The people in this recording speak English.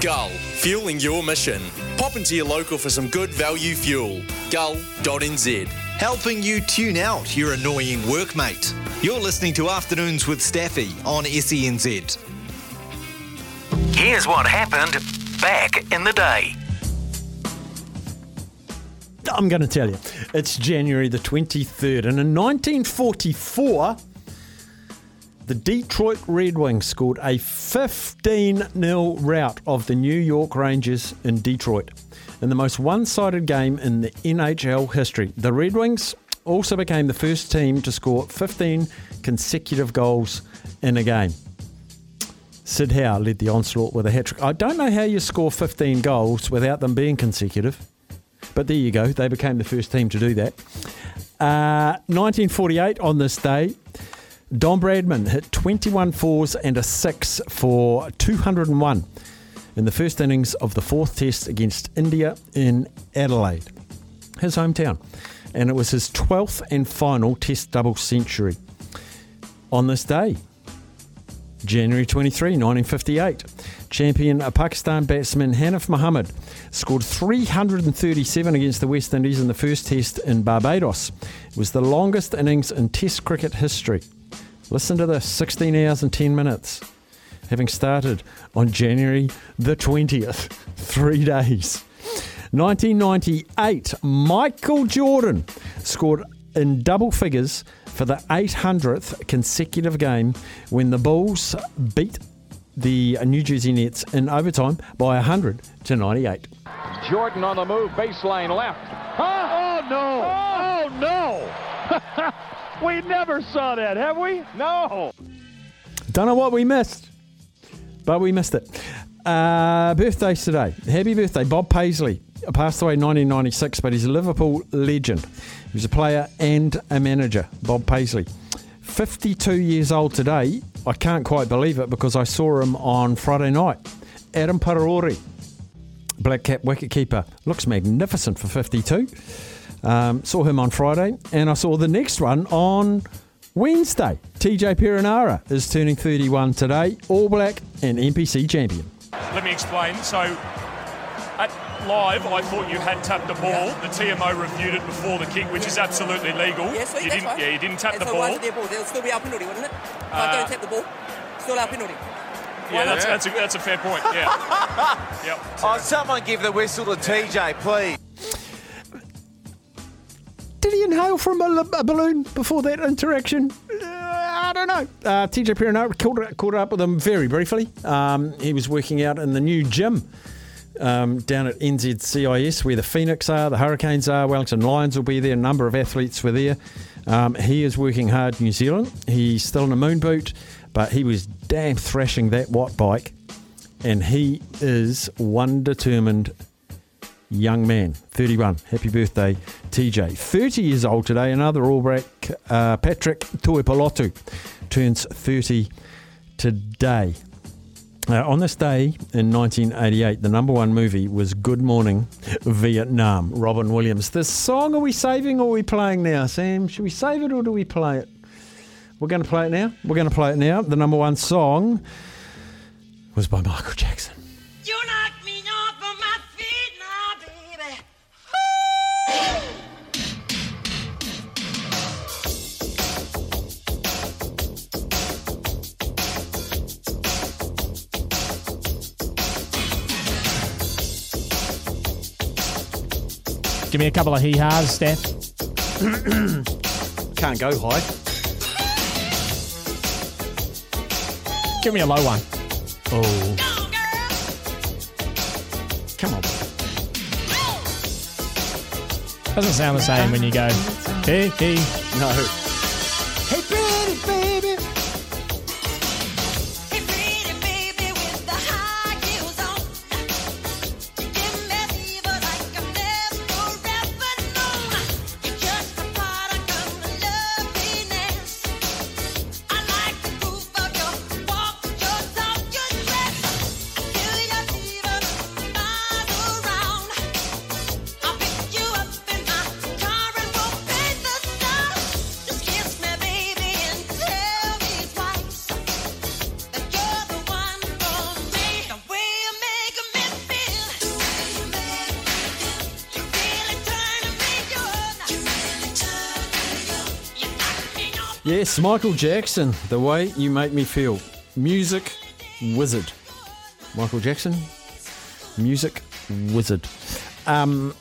Gull, fueling your mission. Pop into your local for some good value fuel. Gull.nz. Helping you tune out your annoying workmate. You're listening to Afternoons with Staffy on SENZ. Here's what happened back in the day. I'm going to tell you. It's January the 23rd, and in 1944, the Detroit Red Wings scored a 15 0 rout of the New York Rangers in Detroit in the most one sided game in the NHL history. The Red Wings also became the first team to score 15 consecutive goals in a game. Syd Howe led the onslaught with a hat trick. I don't know how you score 15 goals without them being consecutive, but there you go. They became the first team to do that. Uh, 1948, on this day, Don Bradman hit 21 fours and a six for 201 in the first innings of the fourth test against India in Adelaide, his hometown. And it was his 12th and final test double century. On this day, January 23, 1958. Champion Pakistan batsman Hanif Muhammad scored 337 against the West Indies in the first test in Barbados. It was the longest innings in Test cricket history. Listen to this 16 hours and 10 minutes. Having started on January the 20th, three days. 1998, Michael Jordan scored in double figures for the 800th consecutive game when the Bulls beat the New Jersey Nets in overtime by 100 to 98. Jordan on the move, baseline left. Huh? Oh, no. Oh, no. we never saw that, have we? No. Don't know what we missed, but we missed it. Uh, birthdays today. Happy birthday, Bob Paisley. Passed away in 1996, but he's a Liverpool legend. He was a player and a manager, Bob Paisley. 52 years old today. I can't quite believe it because I saw him on Friday night. Adam Parore, black cap wicketkeeper, looks magnificent for 52. Um, saw him on Friday, and I saw the next one on Wednesday. TJ Perenara is turning 31 today, All Black and NPC champion. Let me explain. So, at live, I thought you had tapped the ball. The TMO reviewed it before the kick, which is absolutely legal. Yes, sweet, you didn't. right. Yeah, you didn't tap and the so ball. why is it their ball? They'll still be our penalty, wouldn't it? If I Uh, don't tap the ball, still our penalty. Yeah, that's, that's, a, that's a fair point. Yeah. yep. Oh, someone give the whistle to TJ, please. Did he inhale from a, a balloon before that interaction? Uh, I don't know. Uh, TJ Perenara caught, caught up with him very briefly. Um, he was working out in the new gym um, down at NZCIS where the Phoenix are, the Hurricanes are, Wellington Lions will be there. A number of athletes were there. Um, he is working hard in New Zealand. He's still in a moon boot, but he was damn thrashing that Watt bike. And he is one determined young man, 31. Happy birthday, TJ. 30 years old today, another All Black, uh, Patrick Tuipulotu, turns 30 today. Uh, on this day in 1988, the number one movie was Good Morning Vietnam, Robin Williams. This song, are we saving or are we playing now, Sam? Should we save it or do we play it? We're going to play it now. We're going to play it now. The number one song was by Michael Jackson. Give me a couple of hee haws, Steph. Can't go high. Give me a low one. Oh. Come on. Doesn't sound the same when you go, hey, hey. No. Yes, Michael Jackson, the way you make me feel. Music wizard. Michael Jackson, music wizard. Um,